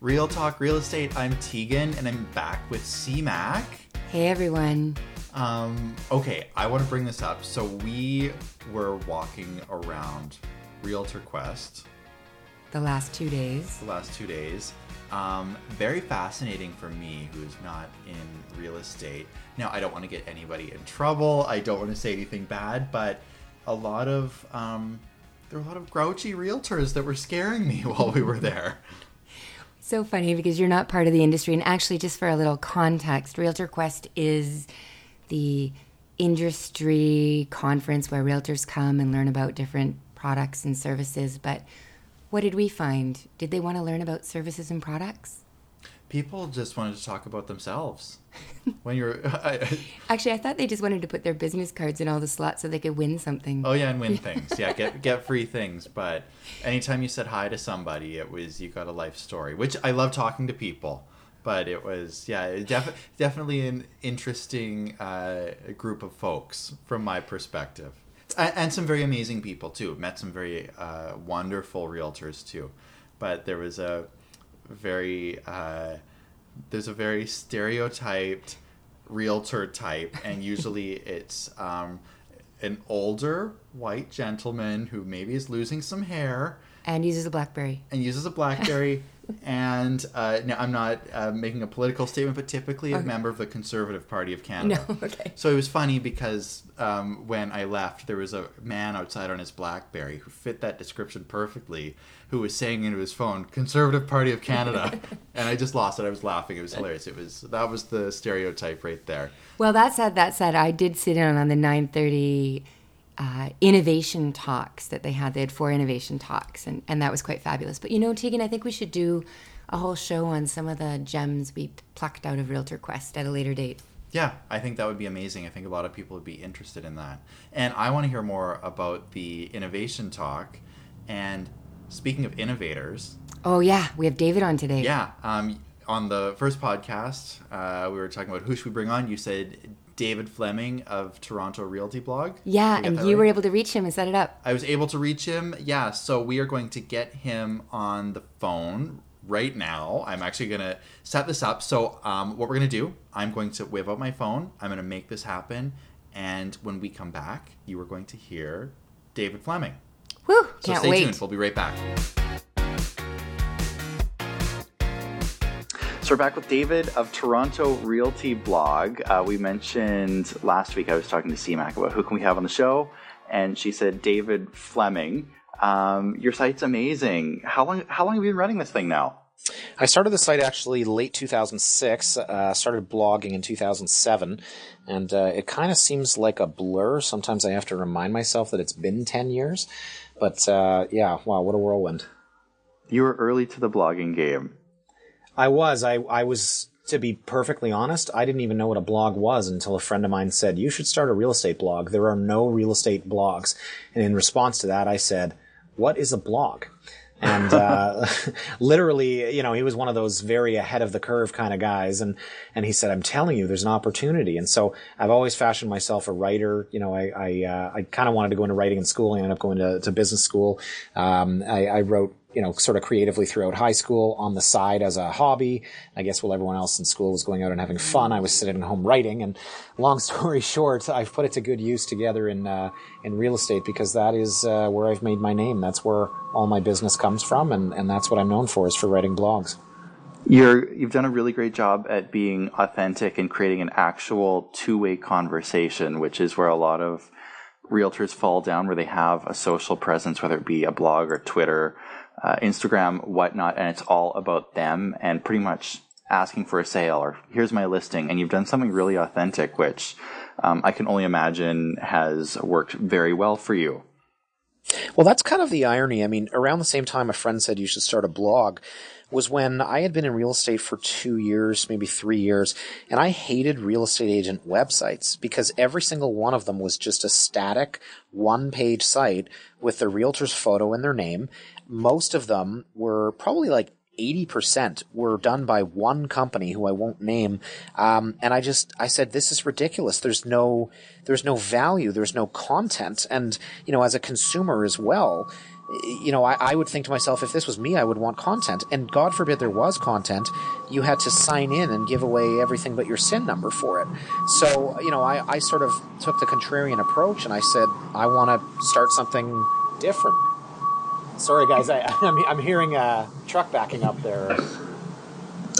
Real Talk Real Estate. I'm Tegan and I'm back with CMAC. Hey everyone. Um, okay, I want to bring this up. So we were walking around Realtor Quest The last two days. the last two days. Um, very fascinating for me, who's not in real estate. Now, I don't want to get anybody in trouble. I don't want to say anything bad, but a lot of um, there were a lot of grouchy realtors that were scaring me while we were there. So funny because you're not part of the industry. And actually, just for a little context, Realtor Quest is the industry conference where realtors come and learn about different products and services. But what did we find? Did they want to learn about services and products? People just wanted to talk about themselves. When you're, I, Actually, I thought they just wanted to put their business cards in all the slots so they could win something. oh yeah, and win things. Yeah, get get free things. But anytime you said hi to somebody, it was you got a life story, which I love talking to people. But it was yeah, it def- definitely an interesting uh, group of folks from my perspective, and, and some very amazing people too. Met some very uh, wonderful realtors too. But there was a very uh, there's a very stereotyped realtor type, and usually it's um, an older white gentleman who maybe is losing some hair And uses a Blackberry. and uses a BlackBerry. and uh, now I'm not uh, making a political statement, but typically a Okay. member of the Conservative Party of Canada. No, okay. So it was funny because um, when I left, there was a man outside on his BlackBerry who fit that description perfectly, who was saying into his phone, "Conservative Party of Canada," and I just lost it. I was laughing. It was hilarious. It was that was the stereotype right there. Well, that said, that said, I did sit in on the 9:30 uh, innovation talks that they had. They had four innovation talks, and, and that was quite fabulous. But you know, Tegan, I think we should do a whole show on some of the gems we plucked out of Realtor Quest at a later date. Yeah, I think that would be amazing. I think a lot of people would be interested in that. And I want to hear more about the innovation talk. And speaking of innovators, Oh yeah, we have David on today. yeah, um, on the first podcast, uh, we were talking about who should we bring on. You said David Fleming of Toronto Realty Blog. Yeah, Did I get and you right? were able to reach him and set it up. I was able to reach him. Yeah, so we are going to get him on the phone right now. I'm actually going to set this up. So, um, what we're going to do, I'm going to whip out my phone. I'm going to make this happen. And when we come back, you are going to hear David Fleming. Woo! So can't stay wait. tuned. We'll be right back. So we're back with David of Toronto Realty Blog. Uh, we mentioned last week I was talking to CMAC about who can we have on the show, and she said David Fleming. Um, your site's amazing. How long? How long have you been running this thing now? I started the site actually late 2006. Uh, started blogging in 2007, and uh, it kind of seems like a blur. Sometimes I have to remind myself that it's been 10 years. But uh, yeah, wow, what a whirlwind! You were early to the blogging game. I was. I I was. To be perfectly honest, I didn't even know what a blog was until a friend of mine said, You should start a real estate blog. There are no real estate blogs. And in response to that, I said, What is a blog? And uh, literally, you know, he was one of those very ahead of the curve kind of guys. And, and he said, I'm telling you, there's an opportunity. And so I've always fashioned myself a writer. You know, I, I, uh, I kind of wanted to go into writing in school. I ended up going to, to business school. Um, I, I wrote you know, sort of creatively throughout high school on the side as a hobby. I guess while everyone else in school was going out and having fun, I was sitting at home writing. And long story short, I've put it to good use together in uh, in real estate because that is uh, where I've made my name. That's where all my business comes from, and, and that's what I'm known for is for writing blogs. You're you've done a really great job at being authentic and creating an actual two-way conversation, which is where a lot of realtors fall down where they have a social presence, whether it be a blog or Twitter, uh, Instagram, whatnot, and it's all about them and pretty much asking for a sale or here's my listing. And you've done something really authentic, which um, I can only imagine has worked very well for you. Well, that's kind of the irony. I mean, around the same time a friend said you should start a blog was when I had been in real estate for two years, maybe three years, and I hated real estate agent websites because every single one of them was just a static one page site with the realtor's photo and their name. Most of them were probably like 80% were done by one company who I won't name. Um, and I just, I said, this is ridiculous. There's no, there's no value. There's no content. And, you know, as a consumer as well, you know, I, I, would think to myself, if this was me, I would want content. And God forbid there was content, you had to sign in and give away everything but your SIN number for it. So, you know, I, I sort of took the contrarian approach and I said, I want to start something different. Sorry, guys, I, I'm, I'm hearing a truck backing up there.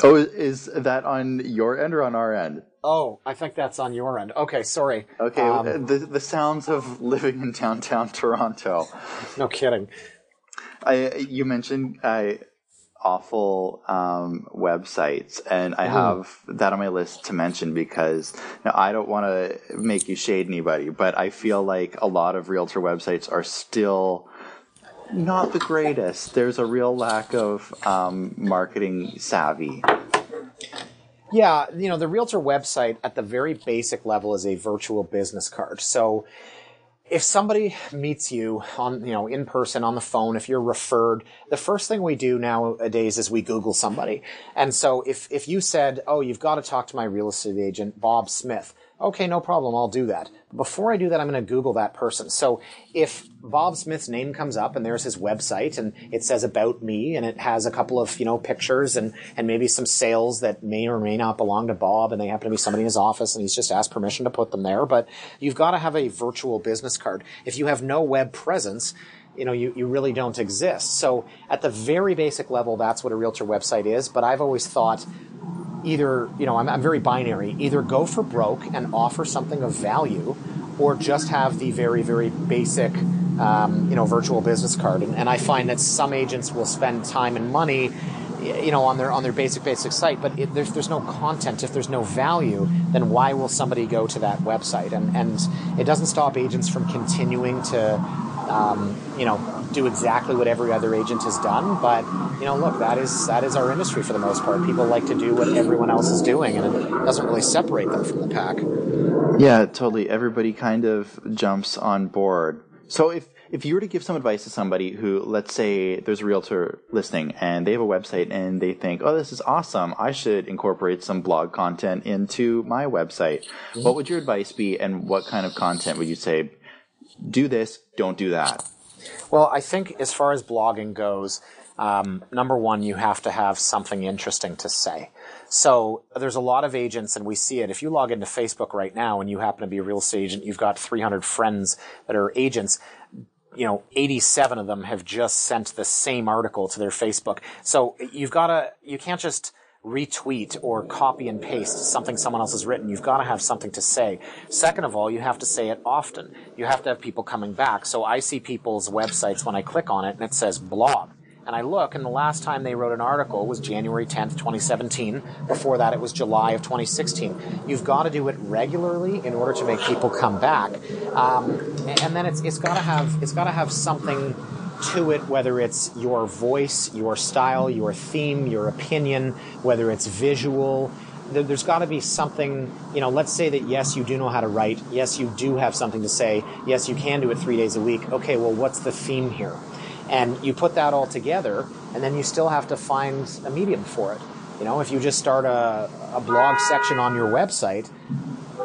Oh, is that on your end or on our end? Oh, I think that's on your end. Okay, sorry. Okay, um, the the sounds of living in downtown Toronto. No kidding. I you mentioned uh, awful um, websites, and I have that on my list to mention because know, I don't want to make you shade anybody, but I feel like a lot of realtor websites are still not the greatest. There's a real lack of um, marketing savvy. Yeah, you know, the Realtor website at the very basic level is a virtual business card. So if somebody meets you on, you know, in person, on the phone, if you're referred, the first thing we do nowadays is we Google somebody. And so if, if you said, oh, you've got to talk to my real estate agent, Bob Smith, Okay, no problem. I'll do that. Before I do that, I'm going to Google that person. So if Bob Smith's name comes up and there's his website and it says about me and it has a couple of, you know, pictures and, and maybe some sales that may or may not belong to Bob and they happen to be somebody in his office and he's just asked permission to put them there. But you've got to have a virtual business card. If you have no web presence, you know, you, you really don't exist. So at the very basic level, that's what a realtor website is. But I've always thought either, you know, I'm, I'm very binary, either go for broke and offer something of value or just have the very, very basic, um, you know, virtual business card. And, and I find that some agents will spend time and money you know on their on their basic basic site but it, there's there's no content. If there's no value then why will somebody go to that website? And and it doesn't stop agents from continuing to um, you know, do exactly what every other agent has done. But you know, look, that is that is our industry for the most part. People like to do what everyone else is doing, and it doesn't really separate them from the pack. Yeah, totally. Everybody kind of jumps on board. So if if you were to give some advice to somebody who, let's say, there's a realtor listening and they have a website and they think, oh, this is awesome. I should incorporate some blog content into my website. Mm-hmm. What would your advice be and what kind of content would you say do this, don't do that? Well, I think as far as blogging goes, um, number one, you have to have something interesting to say. So there's a lot of agents, and we see it. If you log into Facebook right now and you happen to be a real estate agent, you've got 300 friends that are agents. You know, 87 of them have just sent the same article to their Facebook. So you've got to, you can't just retweet or copy and paste something someone else has written. You've got to have something to say. Second of all, you have to say it often. You have to have people coming back. So I see people's websites when I click on it and it says blog. And I look, and the last time they wrote an article was January 10th, 2017. Before that, it was July of 2016. You've got to do it regularly in order to make people come back. Um, and then it's, it's got to have it's got to have something to it, whether it's your voice, your style, your theme, your opinion, whether it's visual. There's got to be something, you know, let's say that yes, you do know how to write. Yes, you do have something to say. Yes, you can do it three days a week. Okay, well, what's the theme here? And you put that all together, and then you still have to find a medium for it. You know, if you just start a, a blog section on your website,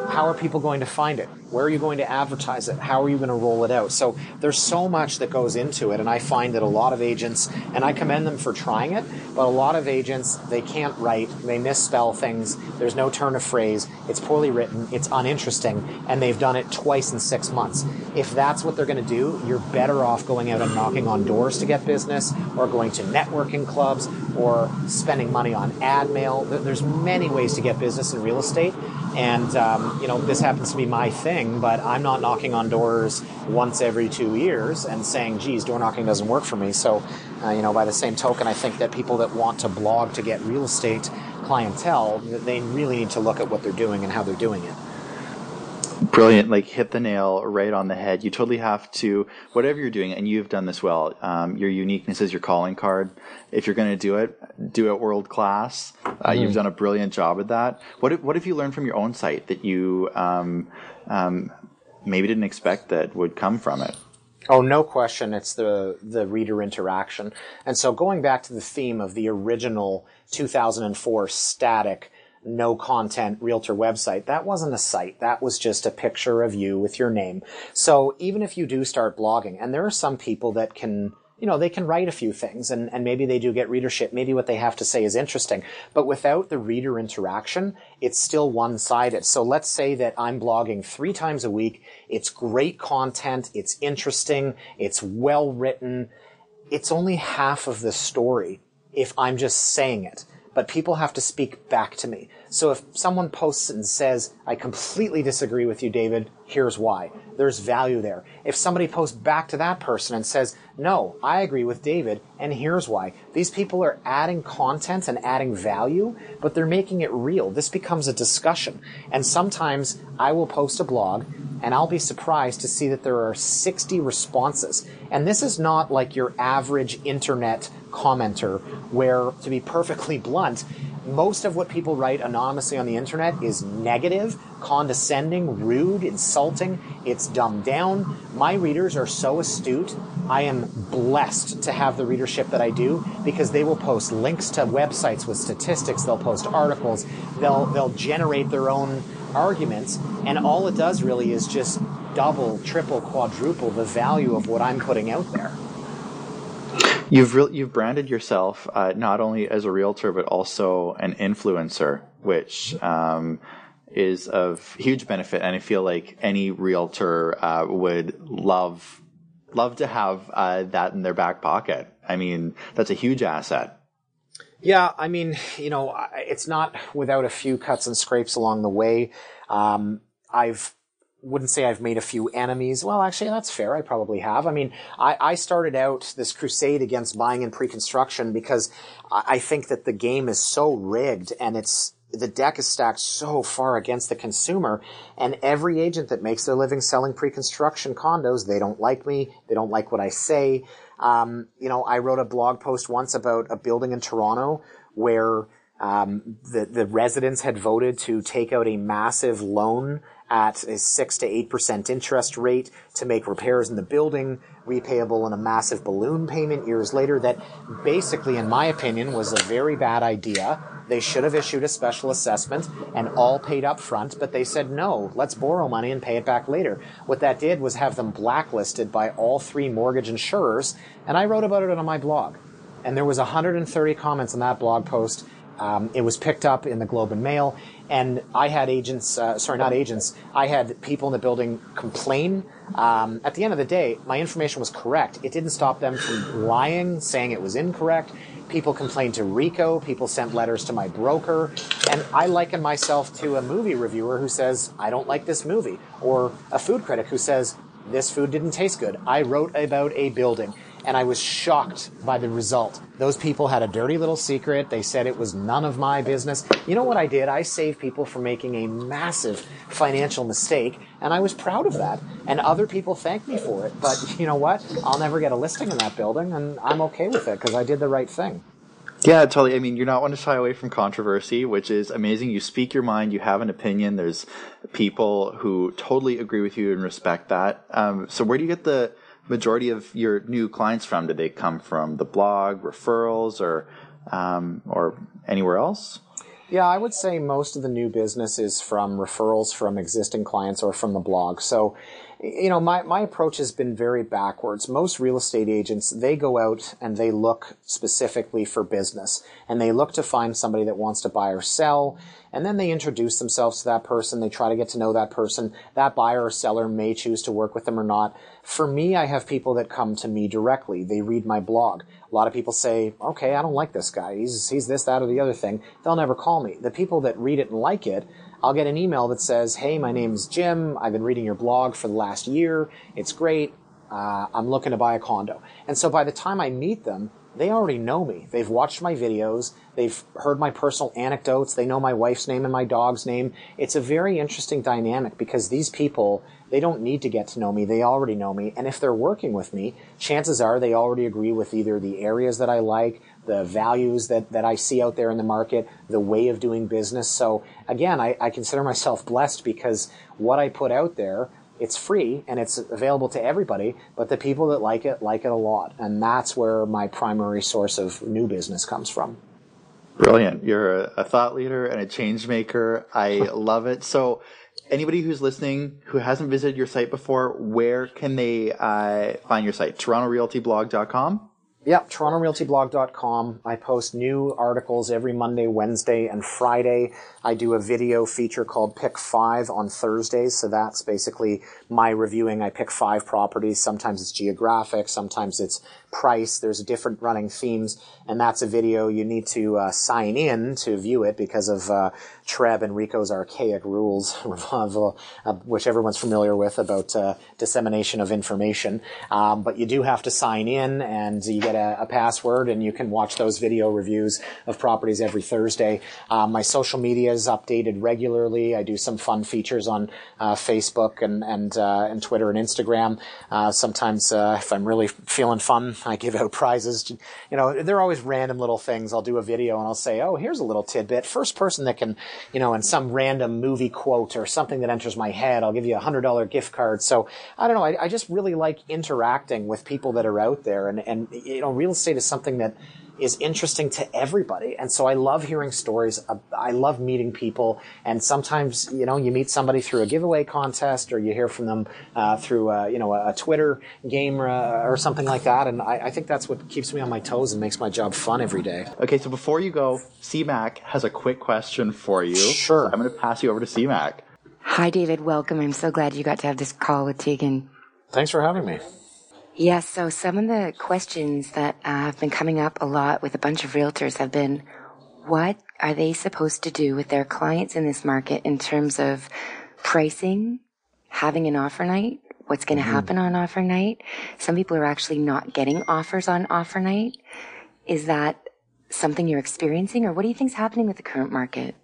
how are people going to find it? Where are you going to advertise it? How are you going to roll it out? So there's so much that goes into it, and I find that a lot of agents, and I commend them for trying it, but a lot of agents, they can't write, they misspell things, there's no turn of phrase, it's poorly written, it's uninteresting, and they've done it twice in six months. If that's what they're going to do, you're better off going out and knocking on doors to get business, or going to networking clubs, or spending money on ad mail. There's many ways to get business in real estate, and um, you know this happens to be my thing, but I'm not knocking on doors once every two years and saying, "Geez, door knocking doesn't work for me." So, uh, you know, by the same token, I think that people that want to blog to get real estate clientele, they really need to look at what they're doing and how they're doing it. Brilliant. Like hit the nail right on the head. You totally have to, whatever you're doing, and you've done this well, um, your uniqueness is your calling card. If you're going to do it, do it world class. Uh, mm-hmm. You've done a brilliant job at that. What, if, what have you learned from your own site that you um, um, maybe didn't expect that would come from it? Oh, no question. It's the, the reader interaction. And so going back to the theme of the original 2004 static no content realtor website. That wasn't a site. That was just a picture of you with your name. So even if you do start blogging, and there are some people that can you know, they can write a few things and, and maybe they do get readership. Maybe what they have to say is interesting. But without the reader interaction, it's still one sided. So let's say that I'm blogging three times a week. It's great content. It's interesting. It's well written. It's only half of the story if I'm just saying it but people have to speak back to me. So if someone posts and says, I completely disagree with you, David, here's why. There's value there. If somebody posts back to that person and says, no, I agree with David, and here's why. These people are adding content and adding value, but they're making it real. This becomes a discussion. And sometimes I will post a blog and I'll be surprised to see that there are 60 responses. And this is not like your average internet commenter where, to be perfectly blunt, most of what people write anonymously on the internet is negative, condescending, rude, insulting. It's dumbed down. My readers are so astute. I am blessed to have the readership that I do because they will post links to websites with statistics. They'll post articles. They'll they'll generate their own arguments, and all it does really is just double, triple, quadruple the value of what I'm putting out there. You've re- you've branded yourself uh, not only as a realtor but also an influencer, which um, is of huge benefit, and I feel like any realtor uh, would love love to have uh, that in their back pocket. I mean, that's a huge asset. Yeah, I mean, you know, it's not without a few cuts and scrapes along the way. Um, I've wouldn't say I've made a few enemies. Well, actually, that's fair. I probably have. I mean, I, I started out this crusade against buying in pre-construction because I think that the game is so rigged and it's the deck is stacked so far against the consumer and every agent that makes their living selling pre-construction condos they don't like me they don't like what i say um, you know i wrote a blog post once about a building in toronto where um, the, the residents had voted to take out a massive loan at a 6 to 8% interest rate to make repairs in the building repayable in a massive balloon payment years later that basically in my opinion was a very bad idea. They should have issued a special assessment and all paid up front but they said no let's borrow money and pay it back later. What that did was have them blacklisted by all three mortgage insurers and i wrote about it on my blog. And there was 130 comments on that blog post um, it was picked up in the Globe and Mail, and I had agents, uh, sorry, not agents, I had people in the building complain. Um, at the end of the day, my information was correct. It didn't stop them from lying, saying it was incorrect. People complained to RECO, People sent letters to my broker. And I liken myself to a movie reviewer who says, I don't like this movie. Or a food critic who says, this food didn't taste good. I wrote about a building and I was shocked by the result. Those people had a dirty little secret. They said it was none of my business. You know what I did? I saved people from making a massive financial mistake, and I was proud of that. And other people thanked me for it. But you know what? I'll never get a listing in that building, and I'm okay with it because I did the right thing. Yeah, totally. I mean, you're not one to shy away from controversy, which is amazing. You speak your mind, you have an opinion. There's people who totally agree with you and respect that. Um, so, where do you get the majority of your new clients from? Did they come from the blog, referrals, or um, or anywhere else? Yeah, I would say most of the new business is from referrals from existing clients or from the blog. So, you know, my, my approach has been very backwards. Most real estate agents, they go out and they look specifically for business and they look to find somebody that wants to buy or sell and then they introduce themselves to that person. They try to get to know that person. That buyer or seller may choose to work with them or not. For me, I have people that come to me directly. They read my blog. A lot of people say, okay, I don't like this guy. He's, he's this, that, or the other thing. They'll never call me. The people that read it and like it, I'll get an email that says, hey, my name's Jim. I've been reading your blog for the last year. It's great. Uh, I'm looking to buy a condo. And so by the time I meet them, they already know me. They've watched my videos. They've heard my personal anecdotes. They know my wife's name and my dog's name. It's a very interesting dynamic because these people, they don't need to get to know me. They already know me. And if they're working with me, chances are they already agree with either the areas that I like, the values that, that I see out there in the market, the way of doing business. So again, I, I consider myself blessed because what I put out there, it's free and it's available to everybody, but the people that like it like it a lot. And that's where my primary source of new business comes from. Brilliant. You're a, thought leader and a change maker. I love it. So anybody who's listening who hasn't visited your site before, where can they uh, find your site? TorontoRealtyBlog.com? Yep, TorontoRealtyBlog.com. I post new articles every Monday, Wednesday, and Friday. I do a video feature called Pick Five on Thursdays. So that's basically my reviewing. I pick five properties. Sometimes it's geographic, sometimes it's price. There's different running themes, and that's a video you need to uh, sign in to view it because of uh, TREB and RECO's archaic rules, uh, which everyone's familiar with about uh, dissemination of information. Um, but you do have to sign in, and you get a, a, password, and you can watch those video reviews of properties every Thursday. Um, my social media is updated regularly. I do some fun features on uh, Facebook and and uh, and Twitter and Instagram. sometimes, if I'm really feeling fun, I give out prizes. You know, they're always random little things. I'll do a video and I'll say, "Oh, here's a little tidbit. First person that can, you know, in some random movie quote or something that enters my head, I'll give you a hundred dollar gift card." So I don't know. I, I just really like interacting with people that are out there, and and you know, real estate is something that is interesting to everybody. And so I love hearing stories. I love meeting people. And sometimes, you know, you meet somebody through a giveaway contest or you hear from them uh, through, a, you know, a, Twitter game or, uh, or, something like that. And I, I, think that's what keeps me on my toes and makes my job fun every day. Okay, so before you go, CMAC has a quick question for you. Sure. I'm going to pass you over to CMAC. Hi, David. Welcome. I'm so glad you got to have this call with Tegan. Thanks for having me. Yeah, so some of the questions that uh, have been coming up a lot with a bunch of realtors have been what are they supposed to do with their clients in this market in terms of pricing, having an offer night, what's going to mm-hmm. happen on offer night? Some people are actually not getting offers on offer night. Is that something you're experiencing, or what do you think is happening with the current market?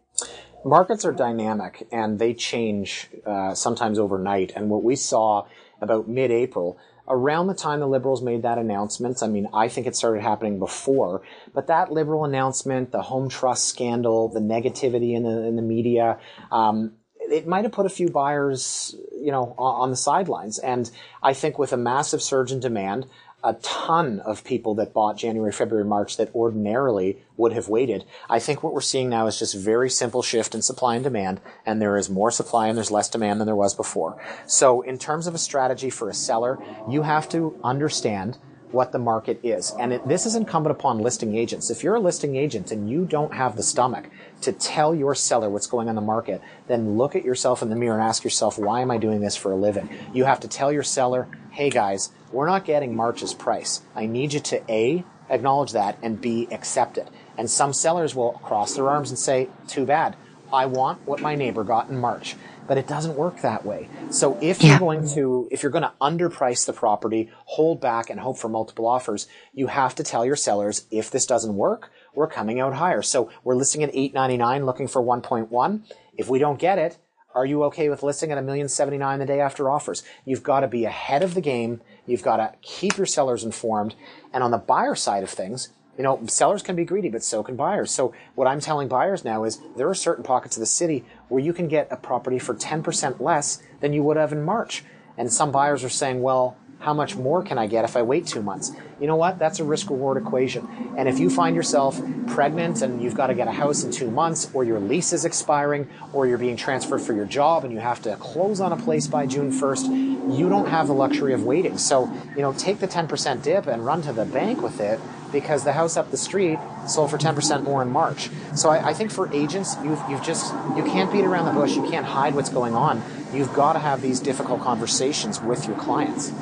Markets are dynamic and they change uh, sometimes overnight. And what we saw about mid April around the time the Liberals made that announcement, I mean, I think it started happening before, but that Liberal announcement, the home trust scandal, the negativity in the, in the media, um, it might have put a few buyers, you know, on, on the sidelines. And I think with a massive surge in demand, a ton of people that bought January, February, March that ordinarily would have waited. I think what we're seeing now is just very simple shift in supply and demand, and there is more supply and there's less demand than there was before. So in terms of a strategy for a seller, you have to understand what the market is. And it, this is incumbent upon listing agents. If you're a listing agent and you don't have the stomach to tell your seller what's going on the market, then look at yourself in the mirror and ask yourself, why am I doing this for a living? You have to tell your seller, hey guys, we're not getting March's price. I need you to A, acknowledge that, and B, accept it. And some sellers will cross their arms and say, too bad. I want what my neighbor got in March. But it doesn't work that way. So if you're going to, if you're going to underprice the property, hold back and hope for multiple offers, you have to tell your sellers, if this doesn't work, we're coming out higher. So we're listing at 899 looking for 1.1. If we don't get it, are you okay with listing at a million seventy nine the day after offers? You've got to be ahead of the game. You've got to keep your sellers informed. And on the buyer side of things, you know, sellers can be greedy, but so can buyers. So what I'm telling buyers now is there are certain pockets of the city where you can get a property for 10% less than you would have in March. And some buyers are saying, well, how much more can I get if I wait two months? You know what? That's a risk reward equation. And if you find yourself pregnant and you've got to get a house in two months, or your lease is expiring, or you're being transferred for your job and you have to close on a place by June 1st, you don't have the luxury of waiting. So, you know, take the 10% dip and run to the bank with it because the house up the street sold for 10% more in March. So I, I, think for agents, you've, you've just, you can't beat around the bush. You can't hide what's going on. You've got to have these difficult conversations with your clients.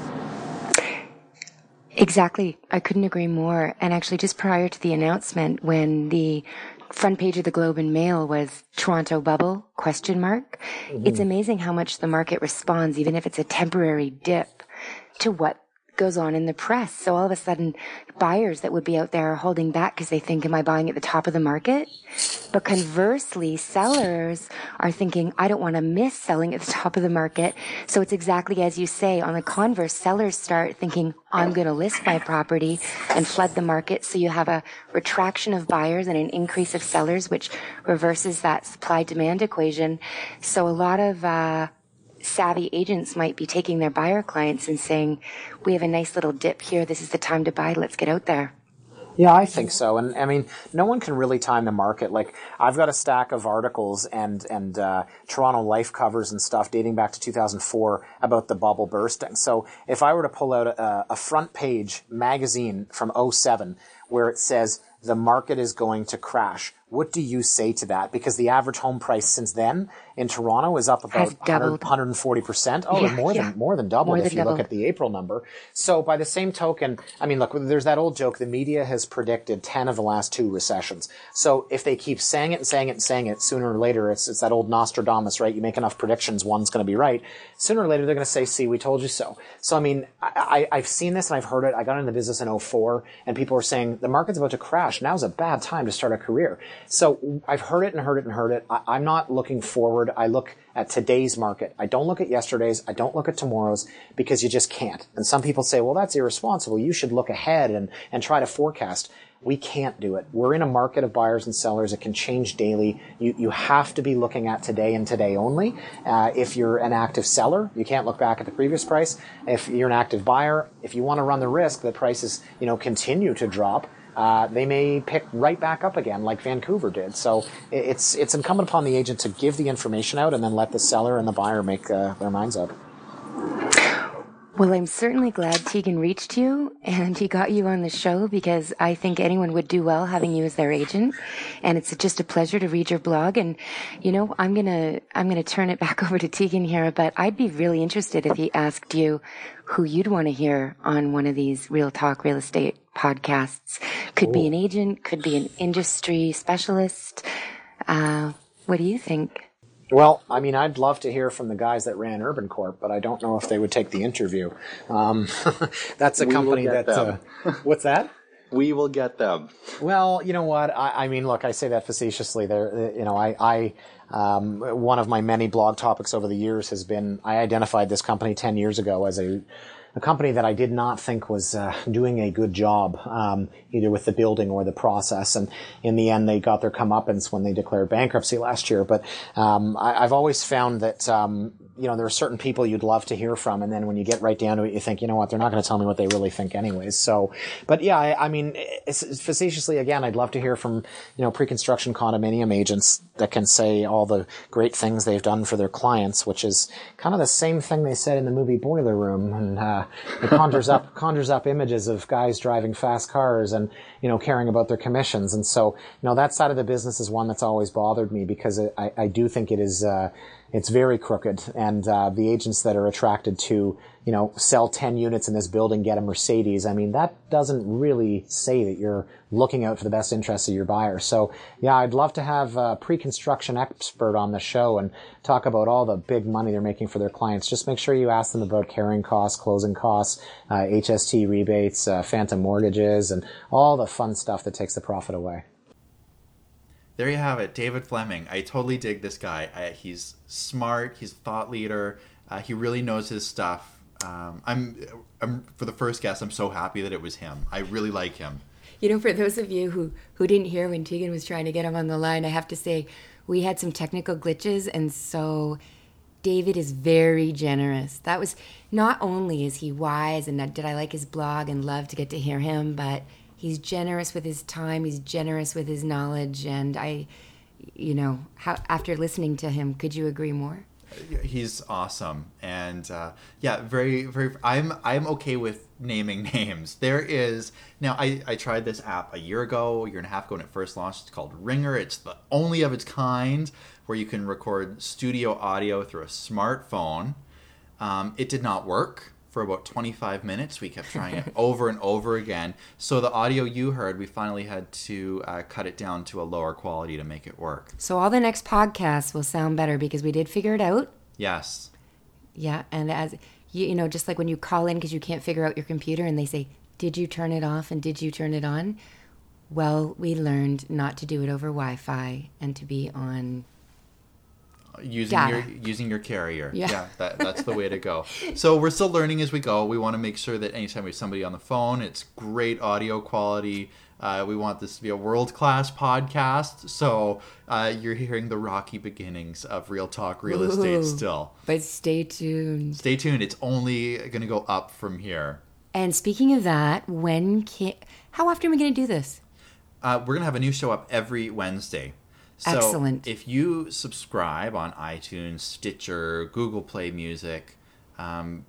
Exactly. I couldn't agree more. And actually, just prior to the announcement, when the front page of the Globe and Mail was Toronto bubble question mark, mm-hmm. it's amazing how much the market responds, even if it's a temporary dip, to what goes on in the press. So all of a sudden, buyers that would be out there are holding back because they think, am I buying at the top of the market? But conversely, sellers are thinking, I don't want to miss selling at the top of the market. So it's exactly as you say. On the converse, sellers start thinking, I'm going to list my property and flood the market. So you have a retraction of buyers and an increase of sellers, which reverses that supply demand equation. So a lot of, uh, savvy agents might be taking their buyer clients and saying, we have a nice little dip here. This is the time to buy. Let's get out there. Yeah, I think so. And I mean, no one can really time the market. Like I've got a stack of articles and and uh, Toronto Life covers and stuff dating back to 2004 about the bubble bursting. So if I were to pull out a, a front page magazine from 07 where it says the market is going to crash, what do you say to that? Because the average home price since then in Toronto is up about 100, 140%. Oh, yeah, more yeah. than, more than doubled more if you doubled. look at the April number. So by the same token, I mean, look, there's that old joke. The media has predicted 10 of the last two recessions. So if they keep saying it and saying it and saying it, sooner or later, it's, it's that old Nostradamus, right? You make enough predictions, one's going to be right. Sooner or later, they're going to say, see, we told you so. So, I mean, I, I, I've seen this and I've heard it. I got into the business in 04 and people were saying the market's about to crash. Now's a bad time to start a career. So I've heard it and heard it and heard it. I, I'm not looking forward. I look at today's market. I don't look at yesterday's. I don't look at tomorrow's because you just can't. And some people say, well, that's irresponsible. You should look ahead and, and try to forecast. We can't do it. We're in a market of buyers and sellers. It can change daily. You, you have to be looking at today and today only. Uh, if you're an active seller, you can't look back at the previous price. If you're an active buyer, if you want to run the risk that prices, you know, continue to drop, uh, they may pick right back up again, like Vancouver did. So it's it's incumbent upon the agent to give the information out and then let the seller and the buyer make uh, their minds up. Well, I'm certainly glad Tegan reached you and he got you on the show because I think anyone would do well having you as their agent. And it's just a pleasure to read your blog. And, you know, I'm going to, I'm going to turn it back over to Tegan here, but I'd be really interested if he asked you who you'd want to hear on one of these real talk real estate podcasts. Could Ooh. be an agent, could be an industry specialist. Uh, what do you think? Well, I mean, I'd love to hear from the guys that ran Urbancorp, but I don't know if they would take the interview. Um, that's a we company that. Uh, what's that? We will get them. Well, you know what? I, I mean, look, I say that facetiously. There, you know, I, I um, one of my many blog topics over the years has been I identified this company ten years ago as a a company that I did not think was uh, doing a good job, um, either with the building or the process. And in the end, they got their comeuppance when they declared bankruptcy last year. But um, I, have always found that um, you know, there are certain people you'd love to hear from, and then when you get right down to it, you think, you know what, they're not going to tell me what they really think anyways. So, but yeah, I, I mean, facetiously, again, I'd love to hear from, you know, pre-construction condominium agents that can say all the great things they've done for their clients, which is kind of the same thing they said in the movie Boiler Room, and uh, it conjures up conjures up images of guys driving fast cars and you know caring about their commissions, and so you know that side of the business is one that's always bothered me because I, I do think it is. Uh, it's very crooked, and uh, the agents that are attracted to, you know, sell 10 units in this building, get a Mercedes. I mean, that doesn't really say that you're looking out for the best interests of your buyer. So, yeah, I'd love to have a pre-construction expert on the show and talk about all the big money they're making for their clients. Just make sure you ask them about carrying costs, closing costs, uh, HST rebates, uh, phantom mortgages, and all the fun stuff that takes the profit away there you have it, David Fleming. I totally dig this guy. I, he's smart. He's a thought leader. Uh, he really knows his stuff. Um, I'm, I'm for the first guest. I'm so happy that it was him. I really like him. You know, for those of you who who didn't hear when Tegan was trying to get him on the line, I have to say we had some technical glitches, and so David is very generous. That was not only is he wise, and did I like his blog and love to get to hear him, but he's generous with his time he's generous with his knowledge and i you know how, after listening to him could you agree more? He's awesome and uh, yeah very very i'm i'm okay with naming names. There is now I, I tried this app a year ago a year and a half ago when it first launched. It's called Ringr. It's the only of its kind where you can record studio audio through a smartphone. Um, it did not work for about 25 minutes. We kept trying it over and over again. So the audio you heard, we finally had to uh, cut it down to a lower quality to make it work. So all the next podcasts will sound better because we did figure it out. Yes. Yeah, and as you, you know, just like when you call in because you can't figure out your computer and they say, "Did you turn it off?" and "Did you turn it on?" Well, we learned not to do it over Wi-Fi and to be on using Data. your using your carrier. Yeah, yeah that, that's the way to go. So we're still learning as we go. We want to make sure that anytime we have somebody on the phone, it's great audio quality. Uh, we want this to be a world class podcast. So uh, you're hearing the rocky beginnings of Real Talk Real Ooh, Estate still. But stay tuned. Stay tuned. It's only going to go up from here. And speaking of that, when can How often are we going to do this? Uh, we're gonna have a new show up every Wednesday. So Excellent. If you subscribe on iTunes, Stitcher, Google Play Music, um,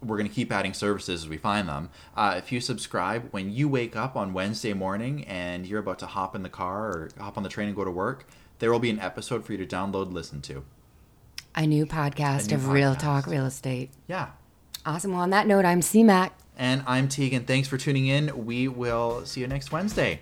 we're gonna keep adding services as we find them. Uh, if you subscribe, when you wake up on Wednesday morning and you're about to hop in the car or hop on the train and go to work, there will be an episode for you to download, listen to. A new podcast A new of Real. Talk Real Estate. Yeah. Awesome. Well, on that note, I'm CMAC. And I'm Tegan. Thanks for tuning in. We will see you next Wednesday.